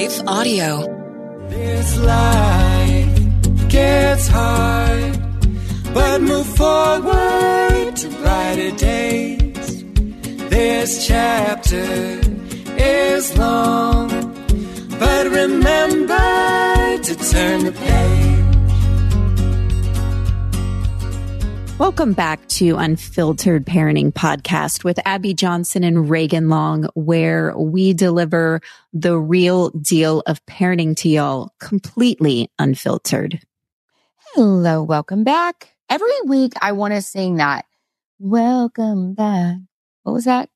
Life Audio. This life gets hard, but move forward to brighter days. This chapter is long, but remember to turn the page. Welcome back to Unfiltered Parenting Podcast with Abby Johnson and Regan Long, where we deliver the real deal of parenting to y'all completely unfiltered. Hello, welcome back. Every week I want to sing that. Welcome back. What was that?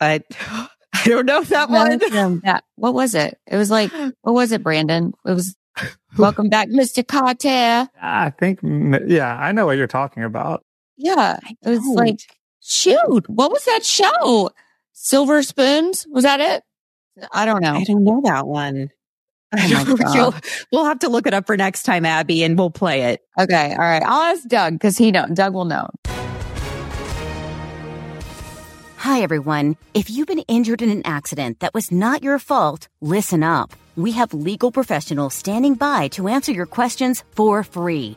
I, I don't know that one. Welcome back. What was it? It was like, what was it, Brandon? It was Welcome back, Mr. Carter. I think, yeah, I know what you're talking about. Yeah. It was like, shoot, what was that show? Silver Spoons? Was that it? I don't know. I don't know that one. Oh You'll- uh, we'll have to look it up for next time, Abby, and we'll play it. Okay. All right. I'll ask Doug because he know. Doug will know. Hi, everyone. If you've been injured in an accident that was not your fault, listen up. We have legal professionals standing by to answer your questions for free.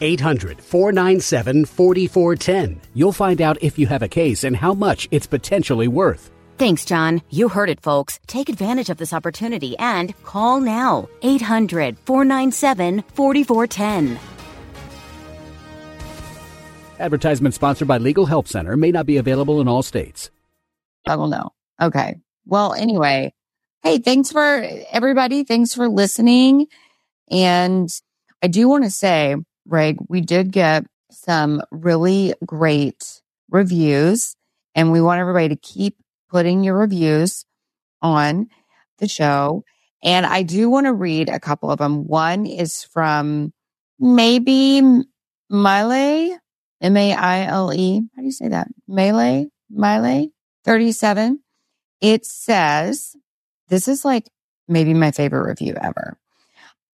800 497 4410. You'll find out if you have a case and how much it's potentially worth. Thanks, John. You heard it, folks. Take advantage of this opportunity and call now 800 497 4410. Advertisement sponsored by Legal Help Center may not be available in all states. I will know. Okay. Well, anyway, hey, thanks for everybody. Thanks for listening. And I do want to say, Reg, we did get some really great reviews and we want everybody to keep putting your reviews on the show. And I do want to read a couple of them. One is from maybe Miley, M A I L E. How do you say that? Melee, Miley, 37. It says, this is like maybe my favorite review ever.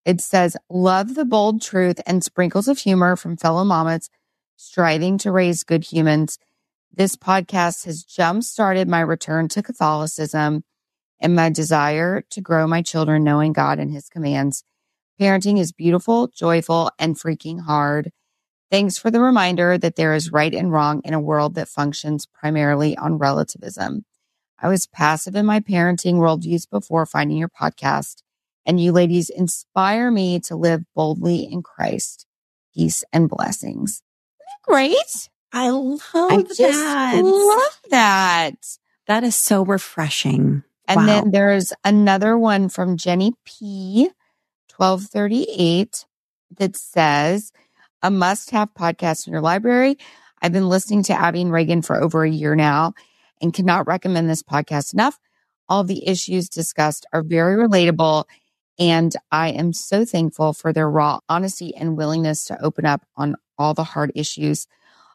It says, love the bold truth and sprinkles of humor from fellow mamas striving to raise good humans. This podcast has jump started my return to Catholicism and my desire to grow my children knowing God and his commands. Parenting is beautiful, joyful, and freaking hard. Thanks for the reminder that there is right and wrong in a world that functions primarily on relativism. I was passive in my parenting worldviews before finding your podcast, and you ladies inspire me to live boldly in Christ. Peace and blessings. Isn't that Great. I love I that. love that. that is so refreshing. And Wow. then there's another one from Jenny P. 1238 that says a must have podcast in your library. I've been listening to Abby and Regan for over a year now and cannot recommend this podcast enough. All the issues discussed are very relatable. And I am so thankful for their raw honesty and willingness to open up on all the hard issues.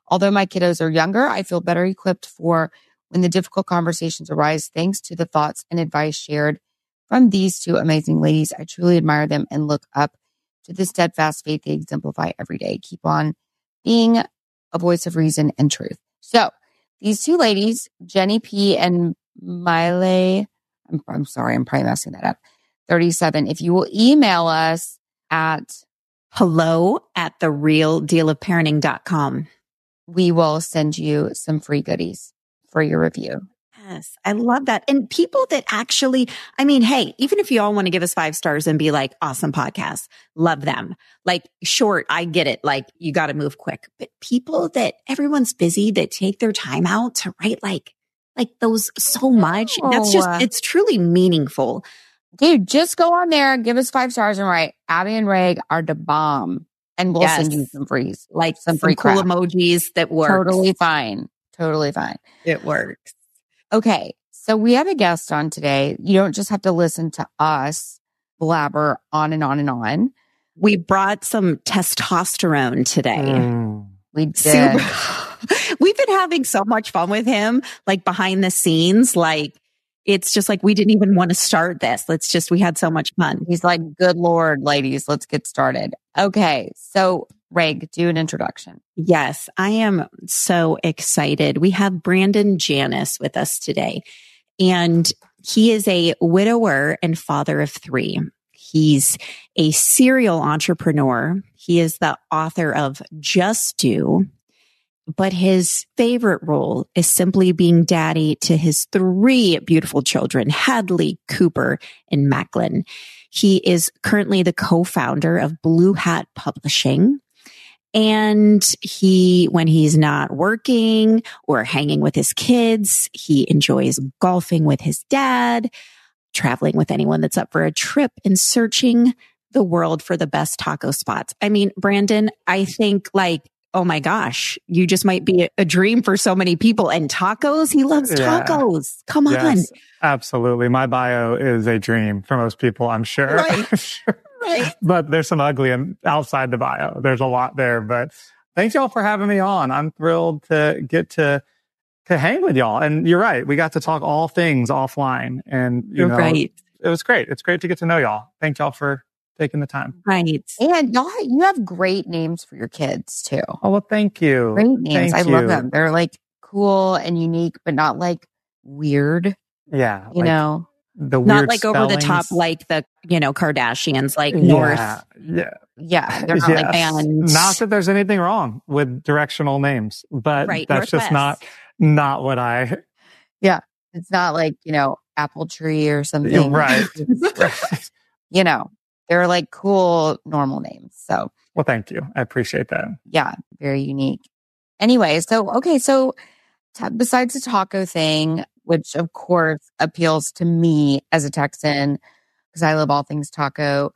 Although my kiddos are younger, I feel better equipped for when the difficult conversations arise, thanks to the thoughts and advice shared from these two amazing ladies. I truly admire them and look up to the steadfast faith they exemplify every day. Keep on being a voice of reason and truth. So these two ladies, Jenny P and Miley, I'm, I'm sorry, I'm probably messing that up. 37. If you will email us at, Hello at the real deal of parenting.com. we will send you some free goodies for your review. Yes, I love that. And people that actually, I mean, hey, even if you all want to give us five stars and be like, awesome podcast, love them. Like, short, I get it. Like, you got to move quick. But people that everyone's busy that take their time out to write like, like those so much. That's just, Oh. it's truly meaningful. Dude, just go on there, give us five stars and write Abby and Reg are the bomb. And we'll Yes. send you some frees. Like Some some, free cool crap. emojis that work. Totally fine. Totally fine. It works. Okay. So we have a guest on today. You don't just have to listen to us blabber on and on and on. We brought some testosterone today. Mm. We did. Super. We've been having so much fun with him, like behind the scenes. Like it's just like we didn't even want to start this. Let's just we had so much fun. He's like, good Lord, ladies, let's get started. Okay. So, Reg, do an introduction. Yes, I am so excited. We have Brandon Janous with us today, and he is a widower and father of three. He's a serial entrepreneur. He is the author of Just Do, but his favorite role is simply being daddy to his three beautiful children, Hadley, Cooper, and Macklin. He is currently the co-founder of Blue Hat Publishing. And he, when he's not working or hanging with his kids, he enjoys golfing with his dad, traveling with anyone that's up for a trip and searching the world for the best taco spots. I mean, Brandon, I think like, oh my gosh, you just might be a, dream for so many people. And tacos, he loves Yeah. tacos. Come on. Yes, absolutely. My bio is a dream for most people, I'm sure. Right. Right. But there's some ugly and outside the bio. There's a lot there. But thanks y'all for having me on. I'm thrilled to get to to hang with y'all. And you're right. We got to talk all things offline. And you You're know, right. it was great. It's great to get to know y'all. Thank y'all for taking the time. Right. And y'all, you have great names for your kids too. Oh well, thank you. Great names. Thank I love you. them. They're like cool and unique, but not like weird, Yeah. you like know? the Not weird like over the top, like the, you know, Kardashians, like North. Yeah. Yeah. Yeah. They're not like, Yes. and- not that there's anything wrong with directional names, but Right, that's just not not what I Yeah. it's not like, you know, apple tree or something. right. It's, you know, they're like cool, normal names. So well, thank you. I appreciate that. yeah, very unique. Anyway, so okay, so t- besides the taco thing, which of course appeals to me as a Texan because I love all things taco.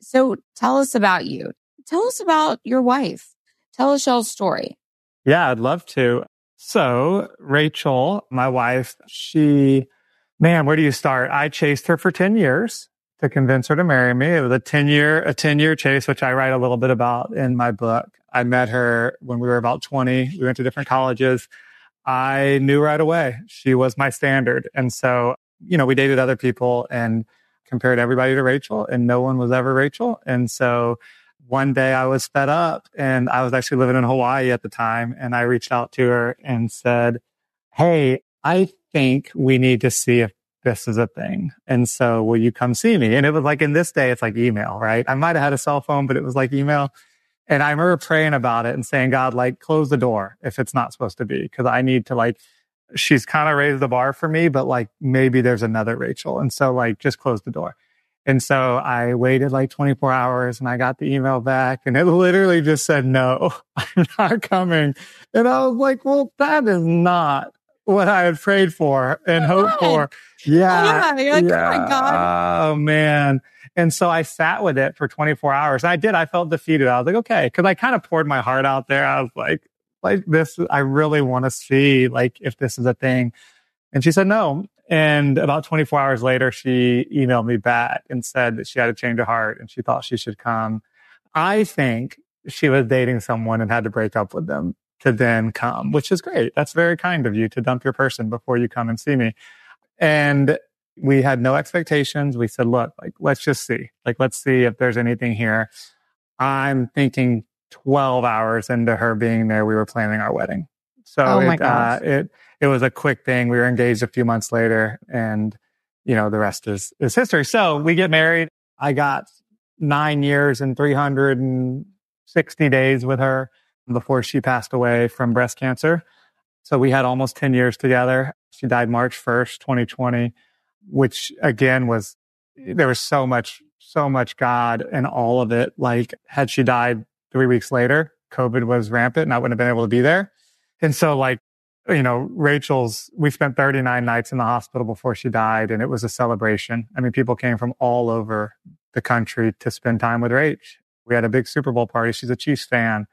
So tell us about you. Tell us about your wife. Tell us y'all's story. Yeah, I'd love to. So, Rachel, my wife, she, man, where do you start? I chased her for 10 years to convince her to marry me. It was a 10 year, a 10 year chase, which I write a little bit about in my book. I met her when we were about 20. We went to different colleges. I knew right away she was my standard. And so, you know, we dated other people and compared everybody to Rachel and no one was ever Rachel. And so one day I was fed up and I was actually living in Hawaii at the time. And I reached out to her and said, Hey, I think we need to see if this is a thing. And so will you come see me? And it was like in this day, it's like email, right? I might have had a cell phone, but it was like email. And I remember praying about it and saying, God, like close the door if it's not supposed to be. Cause I need to like, she's kind of raised the bar for me, but like maybe there's another Rachel. And so like just close the door. And so I waited like 24 hours and I got the email back and it literally just said, no, I'm not coming. And I was like, well, that is not what I had prayed for and hoped for. Yeah. Yeah, like, "Oh my God." Oh man. And so I sat with it for 24 hours. And I did. I felt defeated. I was like, okay. Cause I kind of poured my heart out there. I was like, like this, I really want to see like if this is a thing. And she said no. And about 24 hours later, she emailed me back and said that she had a change of heart and she thought she should come. I think she was dating someone and had to break up with them to then come, which is great. That's very kind of you to dump your person before you come and see me. And we had no expectations. We said, look, like, let's just see. Like, let's see if there's anything here. I'm thinking 12 hours into her being there, we were planning our wedding. So Oh it, uh, it, it was a quick thing. We were engaged a few months later and, you know, the rest is, is history. So we get married. I got nine years and 360 days with her before she passed away from breast cancer. So we had almost 10 years together. She died March 1st, 2020, which again was, there was so much, so much God in all of it. Like had she died three weeks later, COVID was rampant and I wouldn't have been able to be there. And so like, you know, Rachel's, we spent 39 nights in the hospital before she died and it was a celebration. I mean, people came from all over the country to spend time with Rach. We had a big Super Bowl party. She's a Chiefs fan.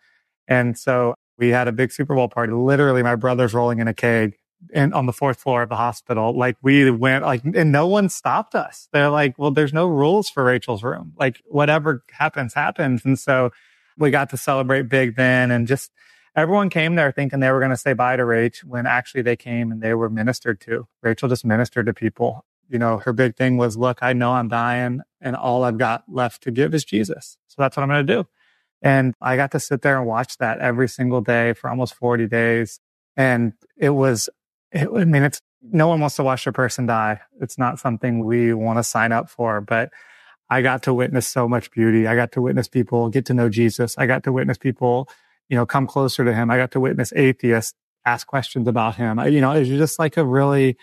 And so we had a big Super Bowl party. Literally, my brother's rolling in a keg in, on the fourth floor of the hospital. Like we went like, and no one stopped us. They're like, well, there's no rules for Rachel's room. Like whatever happens, happens. And so we got to celebrate big then and just everyone came there thinking they were going to say bye to Rach when actually they came and they were ministered to. Rachel just ministered to people. You know, her big thing was, look, I know I'm dying and all I've got left to give is Jesus. So that's what I'm going to do. And I got to sit there and watch that every single day for almost 40 days. And it was, it, I mean, it's, no one wants to watch a person die. It's not something we want to sign up for, but I got to witness so much beauty. I got to witness people get to know Jesus. I got to witness people, you know, come closer to him. I got to witness atheists ask questions about him. I, you know, it was just like a really,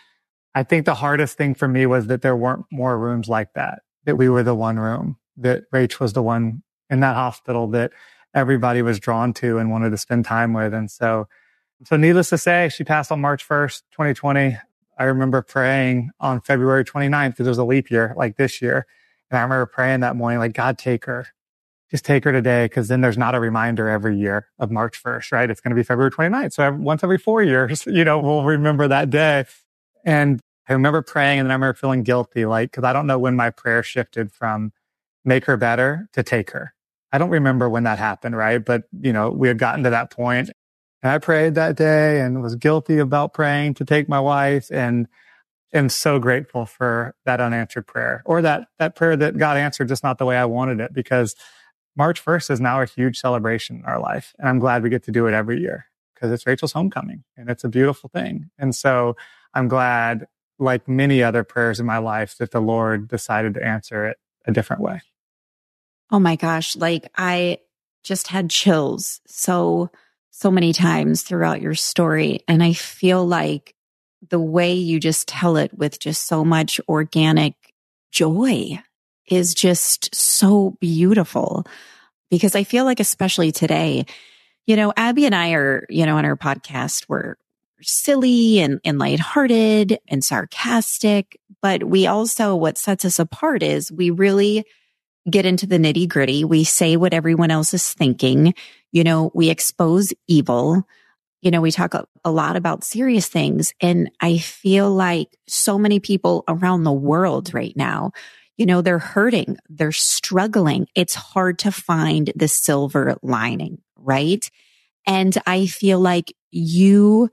I think the hardest thing for me was that there weren't more rooms like that, that we were the one room, that Rach was the one in that hospital that everybody was drawn to and wanted to spend time with. And so, so needless to say, she passed on March 1st, 2020. I remember praying on February 29th because it was a leap year like this year. And I remember praying that morning, like, God, take her. Just take her today. Cause then there's not a reminder every year of March 1st, right? It's going to be February 29th. So once every four years, you know, we'll remember that day. And I remember praying and then I remember feeling guilty, like, cause I don't know when my prayer shifted from make her better to take her. I don't remember when that happened, right? But, you know, we had gotten to that point and I prayed that day and was guilty about praying to take my wife and am so grateful for that unanswered prayer or that, that prayer that God answered just not the way I wanted it because March 1st is now a huge celebration in our life. And I'm glad we get to do it every year because it's Rachel's homecoming and it's a beautiful thing. And so I'm glad, like many other prayers in my life, that the Lord decided to answer it a different way. Oh my gosh. Like I just had chills so, so many times throughout your story. And I feel like the way you just tell it with just so much organic joy is just so beautiful because I feel like, especially today, you know, Abby and I are, you know, on our podcast, we're silly and, and lighthearted and sarcastic, but we also, what sets us apart is we really get into the nitty gritty. We say what everyone else is thinking. You know, we expose evil. You know, we talk a, lot about serious things. And I feel like so many people around the world right now, you know, they're hurting, they're struggling. It's hard to find the silver lining, right? And I feel like you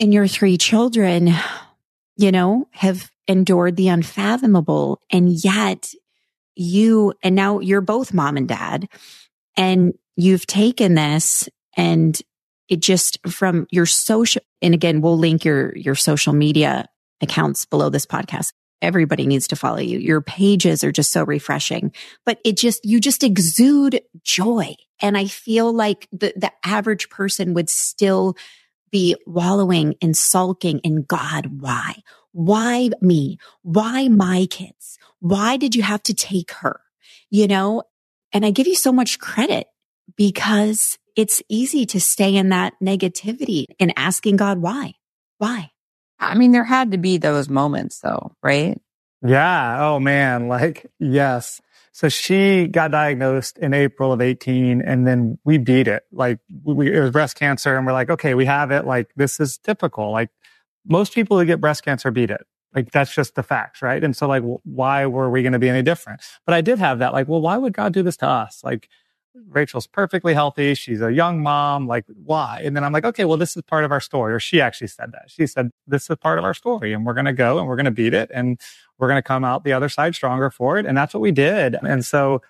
and your three children, you know, have endured the unfathomable. And yet you, and now you're both mom and dad and you've taken this and it just from your social, and again, we'll link your, your social media accounts below this podcast. Everybody needs to follow you. Your pages are just so refreshing, but it just, you just exude joy. And I feel like the, the average person would still be wallowing and sulking in God. Why? Why me? Why my kids? Why did you have to take her? You know, and I give you so much credit because it's easy to stay in that negativity and asking God why. Why? I mean, there had to be those moments though, right? Yeah. Oh man. Like, yes. So she got diagnosed in April of 18 and then we beat it. Like we, it was breast cancer and we're like, okay, we have it. Like this is typical. Like most people who get breast cancer beat it. Like that's just the facts, right? And so like, why were we going to be any different? But I did have that. Like, well, why would God do this to us? Like, Rachel's perfectly healthy. She's a young mom. Like, why? And then I'm like, okay, well, this is part of our story. Or she actually said that. She said, this is part of our story and we're going to go and we're going to beat it and we're going to come out the other side stronger for it. And that's what we did. And so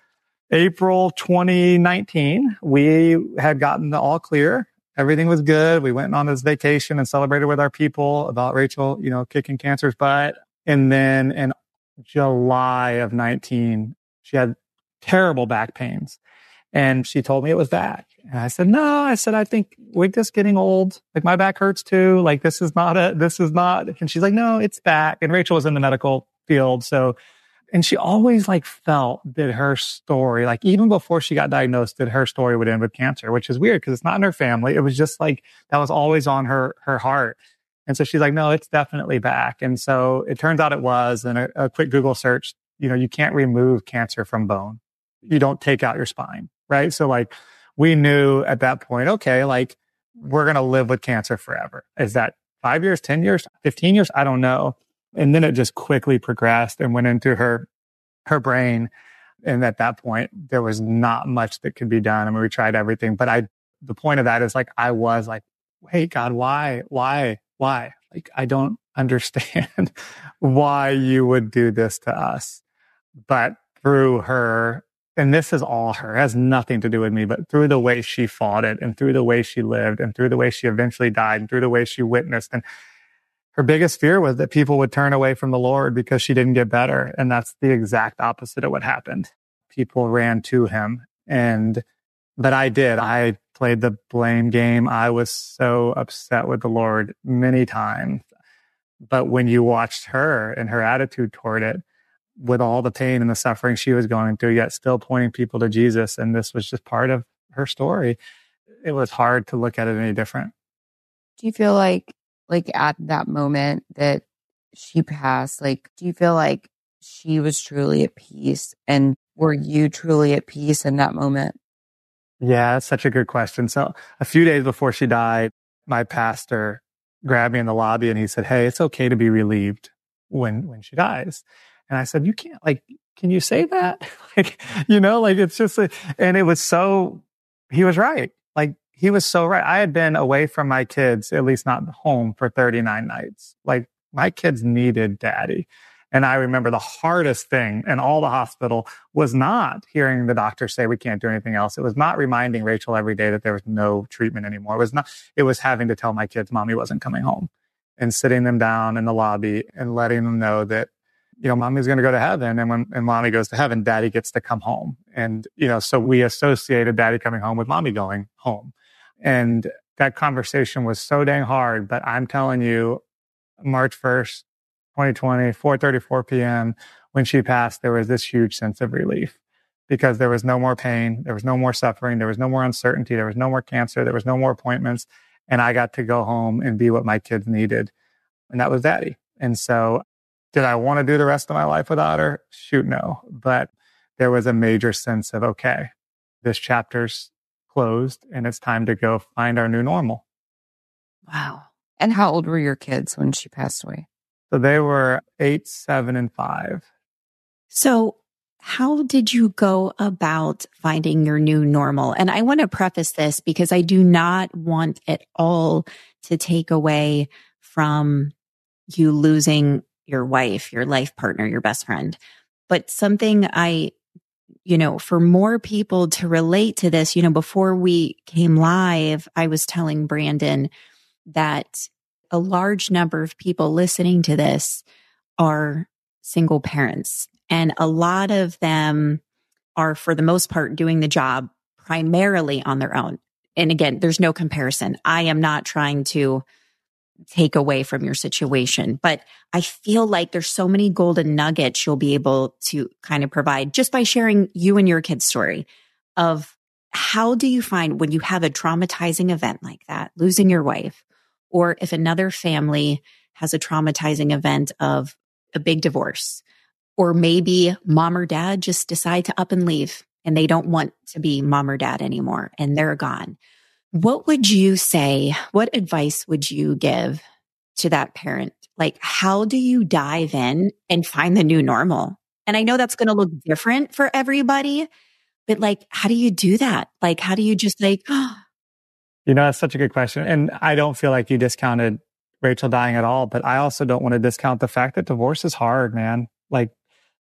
April 2019, we had gotten the all clear. Everything was good. We went on this vacation and celebrated with our people about Rachel, you know, kicking cancer's butt. And then in July of 19, she had terrible back pains and she told me it was back. And I said, no, I said, I think we're just getting old. Like my back hurts too. Like this is not a, this is not. And she's like, no, it's back. And Rachel was in the medical field. So, and she always like felt that her story, like even before she got diagnosed, that her story would end with cancer, which is weird because it's not in her family. It was just like that was always on her, her heart. And so she's like, no, it's definitely back. And so it turns out it was. And a, a quick Google search, you know, you can't remove cancer from bone. You don't take out your spine right? So like we knew at that point, okay, like we're going to live with cancer forever. Is that five years, 10 years, 15 years. I don't know. And then it just quickly progressed and went into her, her brain. And at that point, there was not much that could be done. I mean, we tried everything, but I, the point of that is like, I was like, wait, God, why, why, why? Like, I don't understand why you would do this to us. But through her and this is all her, has nothing to do with me, but through the way she fought it and through the way she lived and through the way she eventually died and through the way she witnessed. And her biggest fear was that people would turn away from the Lord because she didn't get better. And that's the exact opposite of what happened. People ran to him and, but I did. I played the blame game. I was so upset with the Lord many times. But when you watched her and her attitude toward it, with all the pain and the suffering she was going through, yet still pointing people to Jesus. And this was just part of her story. It was hard to look at it any different. Do you feel like, like at that moment that she passed, like, do you feel like she was truly at peace? And were you truly at peace in that moment? Yeah, that's such a good question. So a few days before she died, my pastor grabbed me in the lobby and he said, Hey, it's okay to be relieved when, when she dies. And I said, you can't like, can you say that? like, you know, like it's just, a, and it was so, he was right. He was so right. I had been away from my kids, at least not home for 39 nights. Like my kids needed daddy. And I remember the hardest thing in all the hospital was not hearing the doctor say we can't do anything else. It was not reminding Rachel every day that there was no treatment anymore. It was not, it was having to tell my kids mommy wasn't coming home and sitting them down in the lobby and letting them know that you know, mommy's going to go to heaven. And when and mommy goes to heaven, daddy gets to come home. And, you know, so we associated daddy coming home with mommy going home. And that conversation was so dang hard. But I'm telling you, March 1st, 2020, 4.34 p.m., when she passed, there was this huge sense of relief because there was no more pain. There was no more suffering. There was no more uncertainty. There was no more cancer. There was no more appointments. And I got to go home and be what my kids needed. And that was daddy. And so did I want to do the rest of my life without her? Shoot, no. But there was a major sense of, okay, this chapter's closed and it's time to go find our new normal. Wow. And how old were your kids when she passed away? So they were eight, seven, and five. So, how did you go about finding your new normal? And I want to preface this because I do not want at all to take away from you losing your wife, your life partner, your best friend. But something I, you know, for more people to relate to this, you know, before we came live, I was telling Brandon that a large number of people listening to this are single parents. And a lot of them are, for the most part, doing the job primarily on their own. And again, there's no comparison. I am not trying to take away from your situation. But I feel like there's so many golden nuggets you'll be able to kind of provide just by sharing you and your kid's story of how do you find when you have a traumatizing event like that, losing your wife, or if another family has a traumatizing event of a big divorce, or maybe mom or dad just decide to up and leave and they don't want to be mom or dad anymore and they're gone what would you say? What advice would you give to that parent? Like, how do you dive in and find the new normal? And I know that's going to look different for everybody, but like, how do you do that? Like, how do you just like, you know, that's such a good question. And I don't feel like you discounted Rachel dying at all, but I also don't want to discount the fact that divorce is hard, man. Like,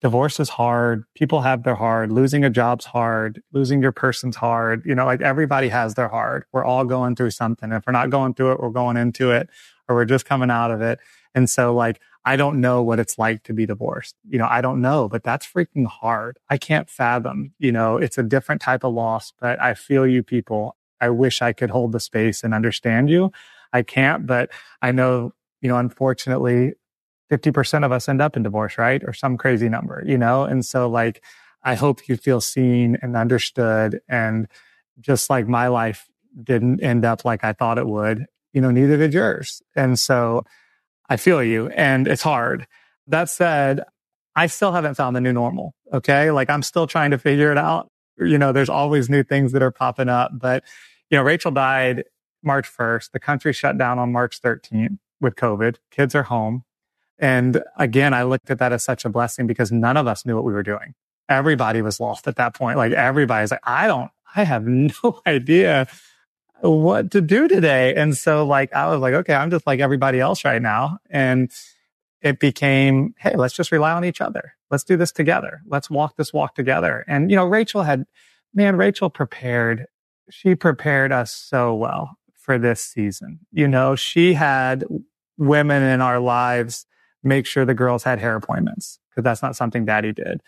divorce is hard. People have their hard. Losing a job's hard. Losing your person's hard. You know, like everybody has their hard. We're all going through something. If we're not going through it, we're going into it or we're just coming out of it. And so like, I don't know what it's like to be divorced. You know, I don't know, but that's freaking hard. I can't fathom, you know, it's a different type of loss, but I feel you people. I wish I could hold the space and understand you. I can't, but I know, you know, unfortunately, 50% of us end up in divorce, right? Or some crazy number, you know? And so like, I hope you feel seen and understood. And just like my life didn't end up like I thought it would, you know, neither did yours. And so I feel you and it's hard. That said, I still haven't found the new normal. Okay. Like I'm still trying to figure it out. You know, there's always new things that are popping up, but you know, Rachel died March 1st. The country shut down on March 13th. with COVID. Kids are home. And again, I looked at that as such a blessing because none of us knew what we were doing. Everybody was lost at that point. Like everybody's like, I don't, I have no idea what to do today. And so like, I was like, okay, I'm just like everybody else right now. And it became, Hey, let's just rely on each other. Let's do this together. Let's walk this walk together. And, you know, Rachel had, man, Rachel prepared, she prepared us so well for this season. You know, she had women in our lives make sure the girls had hair appointments because that's not something daddy did.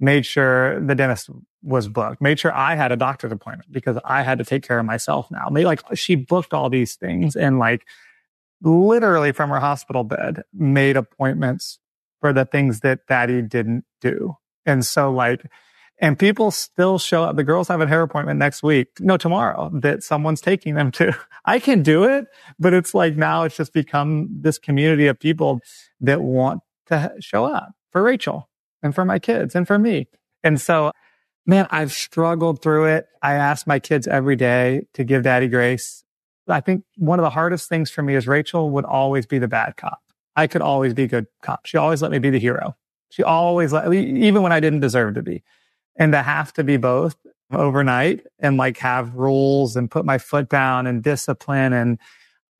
Made sure the dentist was booked. Made sure I had a doctor's appointment because I had to take care of myself now. Made like she booked all these things and like literally from her hospital bed made appointments for the things that daddy didn't do. And so like, and people still show up. The girls have a hair appointment next week. No, tomorrow that someone's taking them to. I can do it, but it's like now it's just become this community of people that want to show up for Rachel and for my kids and for me. And so, man, I've struggled through it. I ask my kids every day to give daddy grace. I think one of the hardest things for me is Rachel would always be the bad cop. I could always be good cop. She always let me be the hero. She always let, even when I didn't deserve to be. And to have to be both overnight and like have rules and put my foot down and discipline and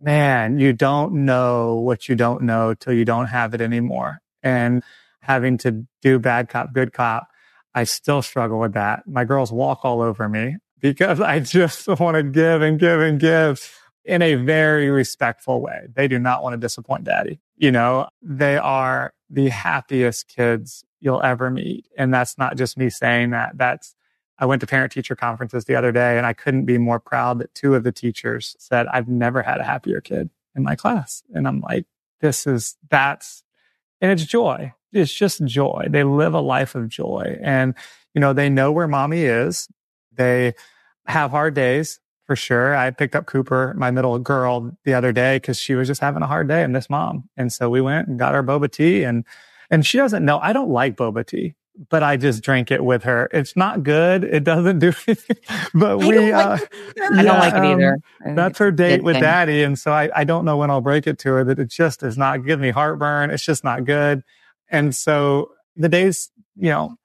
man, you don't know what you don't know till you don't have it anymore. And having to do bad cop, good cop, I still struggle with that. My girls walk all over me because I just want to give and give and give in a very respectful way. They do not want to disappoint daddy. You know, they are the happiest kids you'll ever meet. And that's not just me saying that. That's, I went to parent teacher conferences the other day and I couldn't be more proud that two of the teachers said, I've never had a happier kid in my class. And I'm like, this is, that's, and it's joy. It's just joy. They live a life of joy and, you know, they know where mommy is. They have hard days for sure. I picked up Cooper, my middle girl, the other day because she was just having a hard day and this mom. And so we went and got our boba tea and, and she doesn't know. I don't like boba tea, but I just drank it with her. It's not good. It doesn't do anything, but I we, don't uh, like I don't like it either. I think that's her date with thing. daddy. And so I, I don't know when I'll break it to her that it just is not giving me heartburn. It's just not good. And so the days, you know,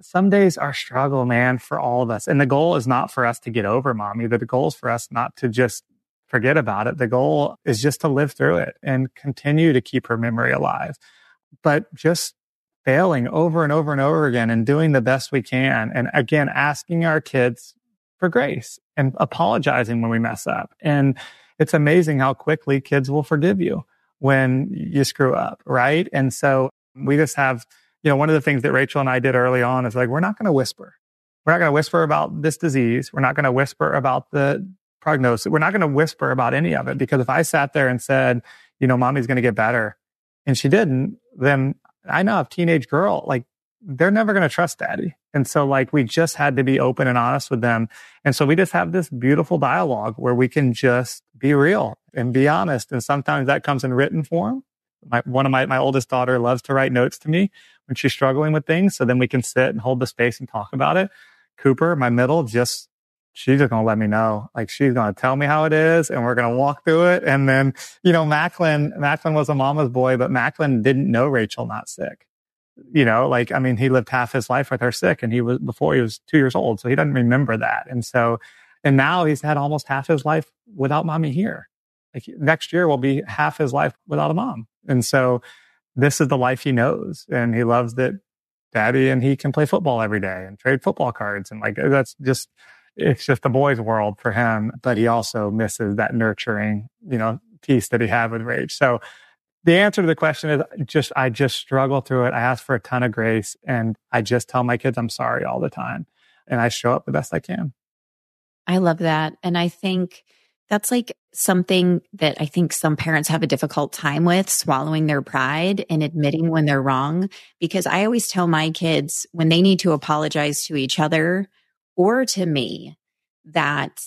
some days are struggle, man, for all of us. And the goal is not for us to get over mommy. The goal is for us not to just forget about it. The goal is just to live through it and continue to keep her memory alive. But just failing over and over and over again and doing the best we can. And again, asking our kids for grace and apologizing when we mess up. And it's amazing how quickly kids will forgive you when you screw up, right? And so we just have, you know, one of the things that Rachel and I did early on is like, we're not going to whisper. We're not going to whisper about this disease. We're not going to whisper about the prognosis. We're not going to whisper about any of it because if I sat there and said, you know, mommy's going to get better and she didn't, then I know a teenage girl, like they're never going to trust daddy. And so like we just had to be open and honest with them. And so we just have this beautiful dialogue where we can just be real and be honest. And sometimes that comes in written form. My, one of my, my oldest daughter loves to write notes to me when she's struggling with things. So then we can sit and hold the space and talk about it. Cooper, my middle, just, she's just to let me know. Like she's to tell me how it is and we're to walk through it. And then, you know, Macklin, Macklin was a mama's boy, but Macklin didn't know Rachel not sick. You know, like, I mean, he lived half his life with her sick and he was before he was two years old. So he doesn't remember that. And so, and now he's had almost half his life without mommy here. Like next year will be half his life without a mom. And so this is the life he knows. And he loves that daddy and he can play football every day and trade football cards. And like, that's just, it's just a boy's world for him. But he also misses that nurturing, you know, piece that he had with Rach. So the answer to the question is just, I just struggle through it. I ask for a ton of grace and I just tell my kids I'm sorry all the time. And I show up the best I can. I love that. And I think that's like something that I think some parents have a difficult time with swallowing their pride and admitting when they're wrong. Because I always tell my kids when they need to apologize to each other or to me that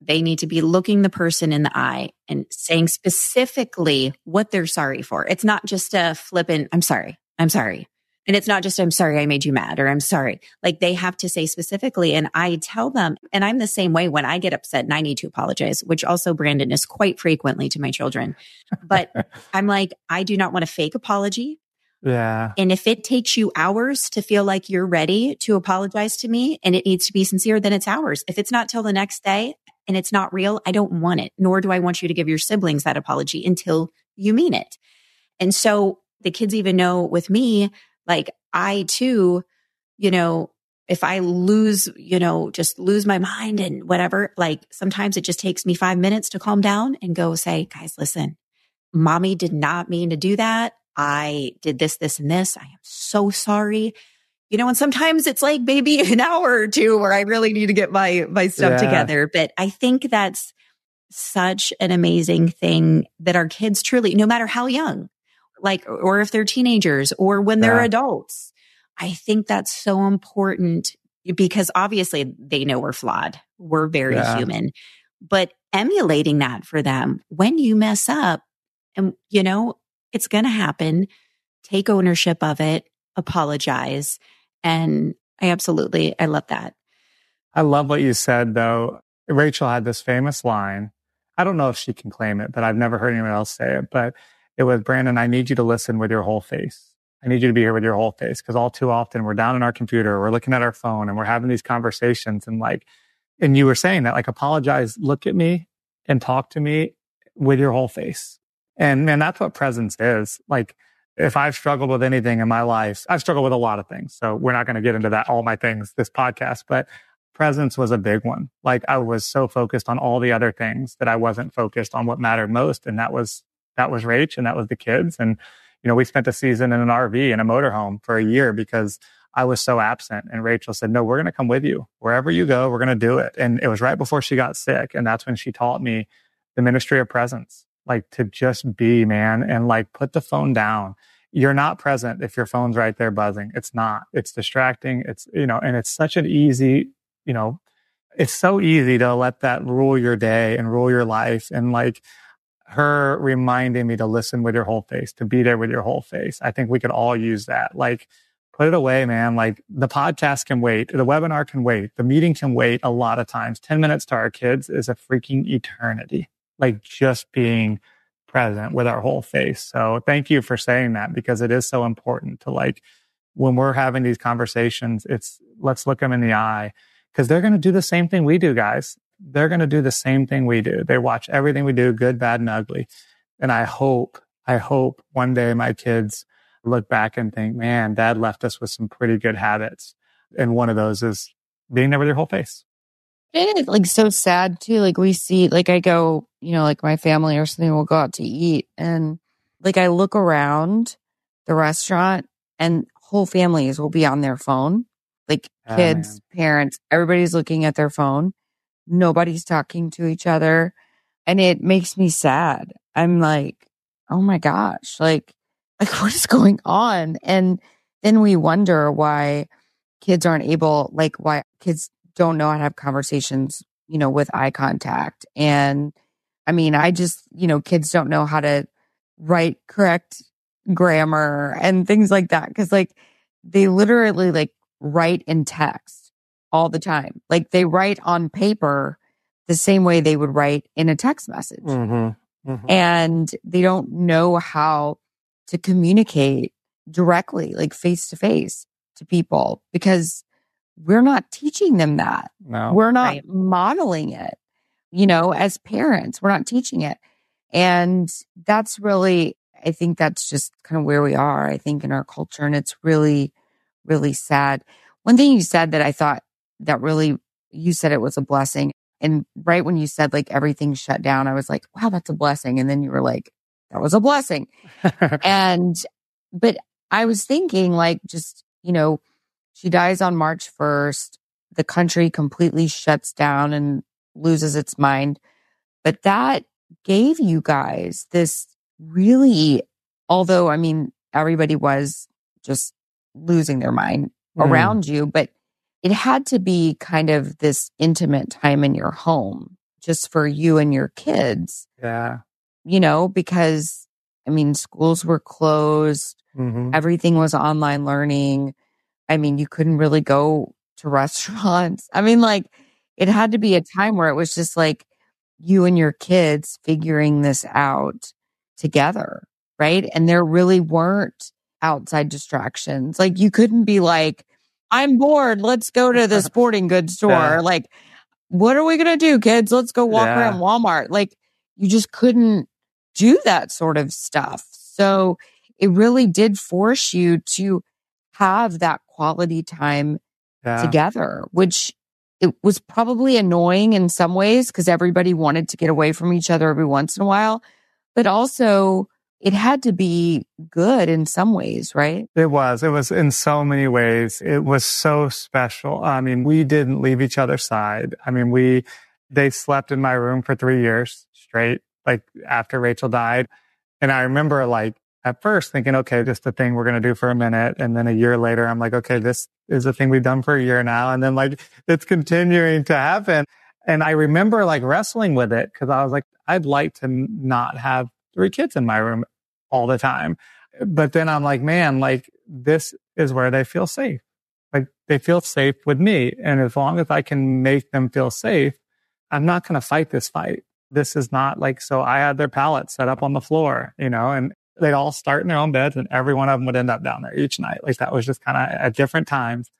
they need to be looking the person in the eye and saying specifically what they're sorry for. It's not just a flippant, I'm sorry, I'm sorry. And it's not just, I'm sorry I made you mad or I'm sorry. Like they have to say specifically. And I tell them, and I'm the same way when I get upset and I need to apologize, which also Brandon is quite frequently to my children. But I'm like, I do not want a fake apology. Yeah. And if it takes you hours to feel like you're ready to apologize to me and it needs to be sincere, then it's hours. If it's not till the next day and it's not real, I don't want it, nor do I want you to give your siblings that apology until you mean it. And so the kids even know with me, like I too, you know, if I lose, you know, just lose my mind and whatever, like sometimes it just takes me five minutes to calm down and go say, guys, listen, mommy did not mean to do that. I did this, this, and this. I am so sorry. You know, and sometimes it's like maybe an hour or two where I really need to get my, my stuff Yeah. together. But I think that's such an amazing thing that our kids truly, no matter how young, like, or if they're teenagers or when they're Yeah. adults, I think that's so important because obviously they know we're flawed. We're very Yeah. human, but emulating that for them when you mess up and you know, it's going to happen. Take ownership of it, apologize. And I absolutely, I love that. I love what you said though. Rachel had this famous line. I don't know if she can claim it, but I've never heard anyone else say it. But it was Brandon, I need you to listen with your whole face. I need you to be here with your whole face because all too often we're down on our computer, we're looking at our phone and we're having these conversations and like, and you were saying that like apologize, look at me and talk to me with your whole face. And man, that's what presence is. Like if I've struggled with anything in my life, I've struggled with a lot of things. So we're not going to get into that, all my things, this podcast, but presence was a big one. Like I was so focused on all the other things that I wasn't focused on what mattered most. And that was, that was Rach and that was the kids. And, you know, we spent a season in an RV in a motorhome for a year because I was so absent. And Rachel said, no, we're going to come with you wherever you go. We're going to do it. And it was right before she got sick. And that's when she taught me the ministry of presence, like to just be, man, and like put the phone down. You're not present if your phone's right there buzzing. It's not. It's distracting. It's, you know, and it's such an easy, you know, it's so easy to let that rule your day and rule your life. And like her reminding me to listen with your whole face, to be there with your whole face. I think we could all use that. Like, put it away, man. Like the podcast can wait. The webinar can wait. The meeting can wait a lot of times. 10 minutes to our kids is a freaking eternity. Like just being present with our whole face. So thank you for saying that because it is so important to like, when we're having these conversations, it's let's look them in the eye because they're going to do the same thing we do, guys. They're going to do the same thing we do. They watch everything we do, good, bad, and ugly. And I hope, I hope one day my kids look back and think, man, dad left us with some pretty good habits. And one of those is being there with your whole face. It is like so sad too. Like we see, like I go, you know, like my family or something will go out to eat and like I look around the restaurant and whole families will be on their phone. Like Ah, kids, parents, everybody's looking at their phone. Nobody's talking to each other. And it makes me sad. I'm like, oh my gosh, like, like what is going on? And then we wonder why kids aren't able, like why kids don't know how to have conversations, you know, with eye contact. And I mean, I just, you know, kids don't know how to write correct grammar and things like that. Cause like they literally like write in text all the time. Like they write on paper the same way they would write in a text message Mm-hmm. and they don't know how to communicate directly, like face to face to people because we're not teaching them that. No. We're not Right. modeling it, you know, as parents, we're not teaching it. And that's really, I think that's just kind of where we are, I think, in our culture. And it's really, really sad. One thing you said that I thought that really, you said it was a blessing. And right when you said like everything shut down, I was like, wow, that's a blessing. And then you were like, that was a blessing. and, but I was thinking like, just, you know, she dies on March 1st. The country completely shuts down and loses its mind. But that gave you guys this really, although I mean, everybody was just losing their mind Mm. around you, but it had to be kind of this intimate time in your home just for you and your kids, yeah. you know, because I mean, schools were closed. Mhm. Everything was online learning. I mean, you couldn't really go to restaurants. I mean, like it had to be a time where it was just like you and your kids figuring this out together. Right. And there really weren't outside distractions. Like you couldn't be like, I'm bored. Let's go to the sporting goods store. Yeah. Like, what are we going to do, kids? Let's go walk Yeah. around Walmart. Like you just couldn't do that sort of stuff. So it really did force you to have that quality time Yeah. together, which it was probably annoying in some ways because everybody wanted to get away from each other every once in a while, but also it had to be good in some ways, right? It was. It was in so many ways. It was so special. I mean, we didn't leave each other's side. I mean, we, they slept in my room for three years straight, like after Rachel died. And I remember like at first thinking, okay, just a thing we're going to do for a minute. And then a year later, I'm like, okay, this is a thing we've done for a year now. And then like it's continuing to happen. And I remember like wrestling with it because I was like, I'd like to not have three kids in my room all the time. But then I'm like, man, like this is where they feel safe. Like they feel safe with me. And as long as I can make them feel safe, I'm not going to fight this fight. This is not like, so I had their pallets set up on the floor, you know, and they'd all start in their own beds and every one of them would end up down there each night. Like that was just kind of at different times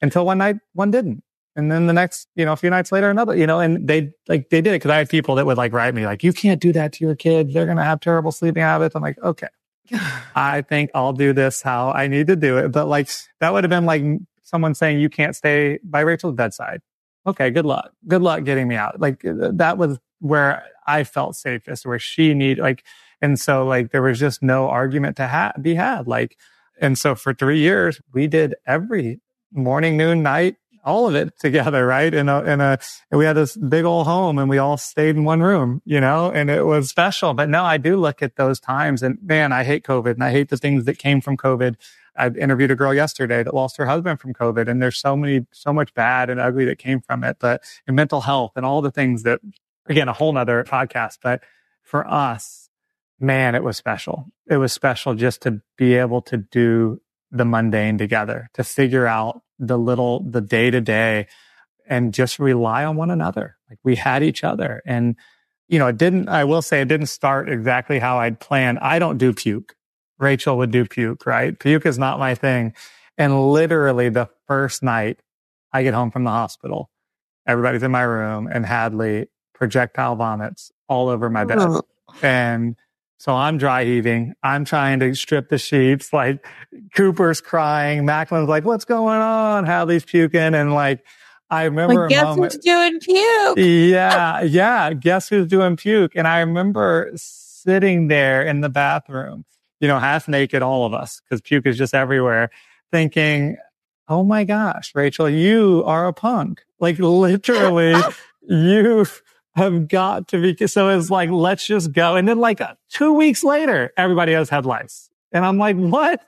until one night one didn't. And then the next, you know, a few nights later, another, you know, and they like, they did it because I had people that would like write me like, you can't do that to your kids. They're going to have terrible sleeping habits. I'm like, okay, I think I'll do this how I need to do it. But like, that would have been like someone saying you can't stay by Rachel's bedside. Okay. Good luck. Good luck getting me out. Like that was where I felt safest, where she need like, and so like there was just no argument to ha- be had. Like, and so for three years, we did every morning, noon, night, all of it together, right? In a, in a, and we had this big old home and we all stayed in one room, you know, and it was special. But no, I do look at those times and man, I hate COVID and I hate the things that came from COVID. I interviewed a girl yesterday that lost her husband from COVID and there's so many, so much bad and ugly that came from it, but and mental health and all the things that, again, a whole nother podcast. But for us, man, it was special. It was special just to be able to do the mundane together, to figure out the little, the day to day and just rely on one another. Like we had each other and, you know, it didn't, I will say it didn't start exactly how I'd planned. I don't do puke. Rachel would do puke, right? Puke is not my thing. And literally the first night I get home from the hospital, everybody's in my room and Hadley projectile vomits all over my bed. Ugh. And so I'm dry heaving. I'm trying to strip the sheets. Like Cooper's crying. Macklin's like, what's going on? Hadley's puking. And like, I remember Like, a guess moment. who's doing puke? Yeah. Yeah. Guess who's doing puke? And I remember sitting there in the bathroom, you know, half naked, all of us, because puke is just everywhere, thinking, Oh my gosh, Rachel, you are a punk. Like literally, you have got to be. So it's like, let's just go. And then like two weeks later, everybody has had lice. And I'm like, what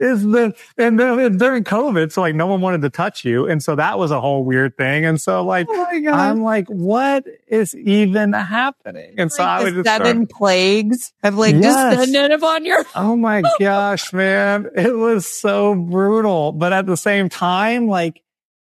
is the, and then during COVID, so like no one wanted to touch you. And so that was a whole weird thing. And so like, Oh. I'm like, what is even happening? And so I like would the start- seven plagues have like Yes. descended upon your Oh my gosh, man. It was so brutal. But at the same time, like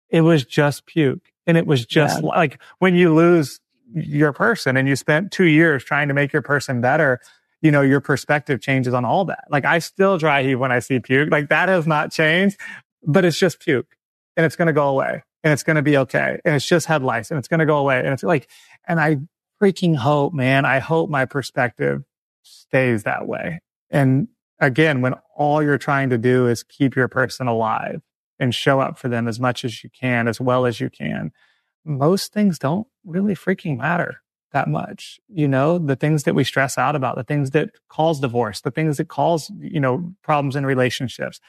it was just puke. And it was just Yeah. like when you lose your person and you spent two years trying to make your person better, you know, your perspective changes on all that. Like I still dry heave when I see puke. Like that has not changed, but it's just puke and it's going to go away and it's going to be okay. And it's just head lice and it's going to go away. And it's like, and I freaking hope, man, I hope my perspective stays that way. And again, when all you're trying to do is keep your person alive and show up for them as much as you can, as well as you can, most things don't really freaking matter that much. You know, the things that we stress out about, the things that cause divorce, the things that cause, you know, problems in relationships.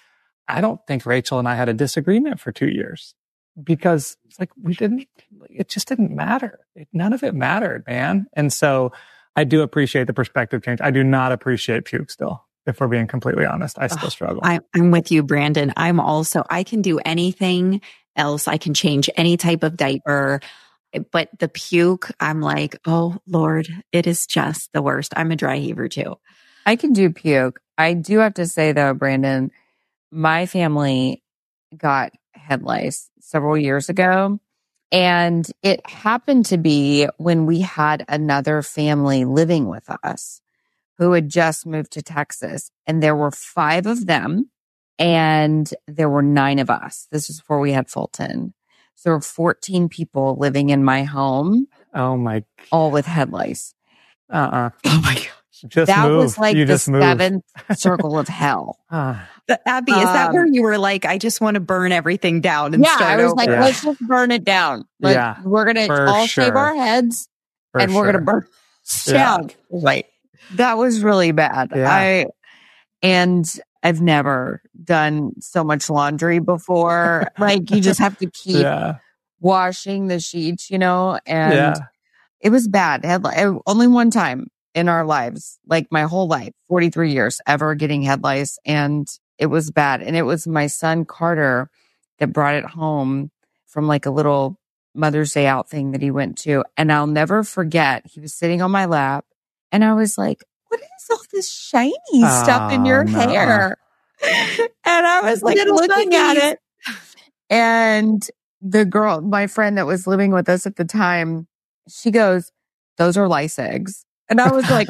I don't think Rachel and I had a disagreement for two years because it's like we didn't, it just didn't matter. It, none of it mattered, man. And so I do appreciate the perspective change. I do not appreciate puke still. If we're being completely honest, I still struggle. I, I'm with you, Brandon. I'm also, I can do anything else. I can change any type of diaper, but the puke, I'm like, oh Lord, it is just the worst. I'm a dry heaver too. I can do puke. I do have to say though, Brandon, my family got head lice several years ago. And it happened to be when we had another family living with us who had just moved to Texas. And there were five of them and there were nine of us. This was before we had Fulton. So there were 14 people living in my home, Oh my. all with head lice. Uh. uh Oh my God. Just that move. was like you the seventh circle of hell. Ah, Abby, is that Um, where you were like, I just want to burn everything down and yeah, start I was over? like, Yeah. let's just burn it down. Like, Yeah, we're gonna for all shave our heads for and we're gonna burn Yeah. down. right. That was really bad. Yeah. I and I've never done so much laundry before. like you just have to keep Yeah. washing the sheets, you know, and Yeah. it was bad. Head eh, only one time in our lives, like my whole life, 43 years ever getting head lice. And it was bad. And it was my son Carter that brought it home from like a little Mother's Day out thing that he went to. And I'll never forget, he was sitting on my lap and I was like, what is all this shiny stuff in Oh, your no. hair? And I was like Little looking at it. And the girl, my friend that was living with us at the time, she goes, those are lice eggs. And I was like,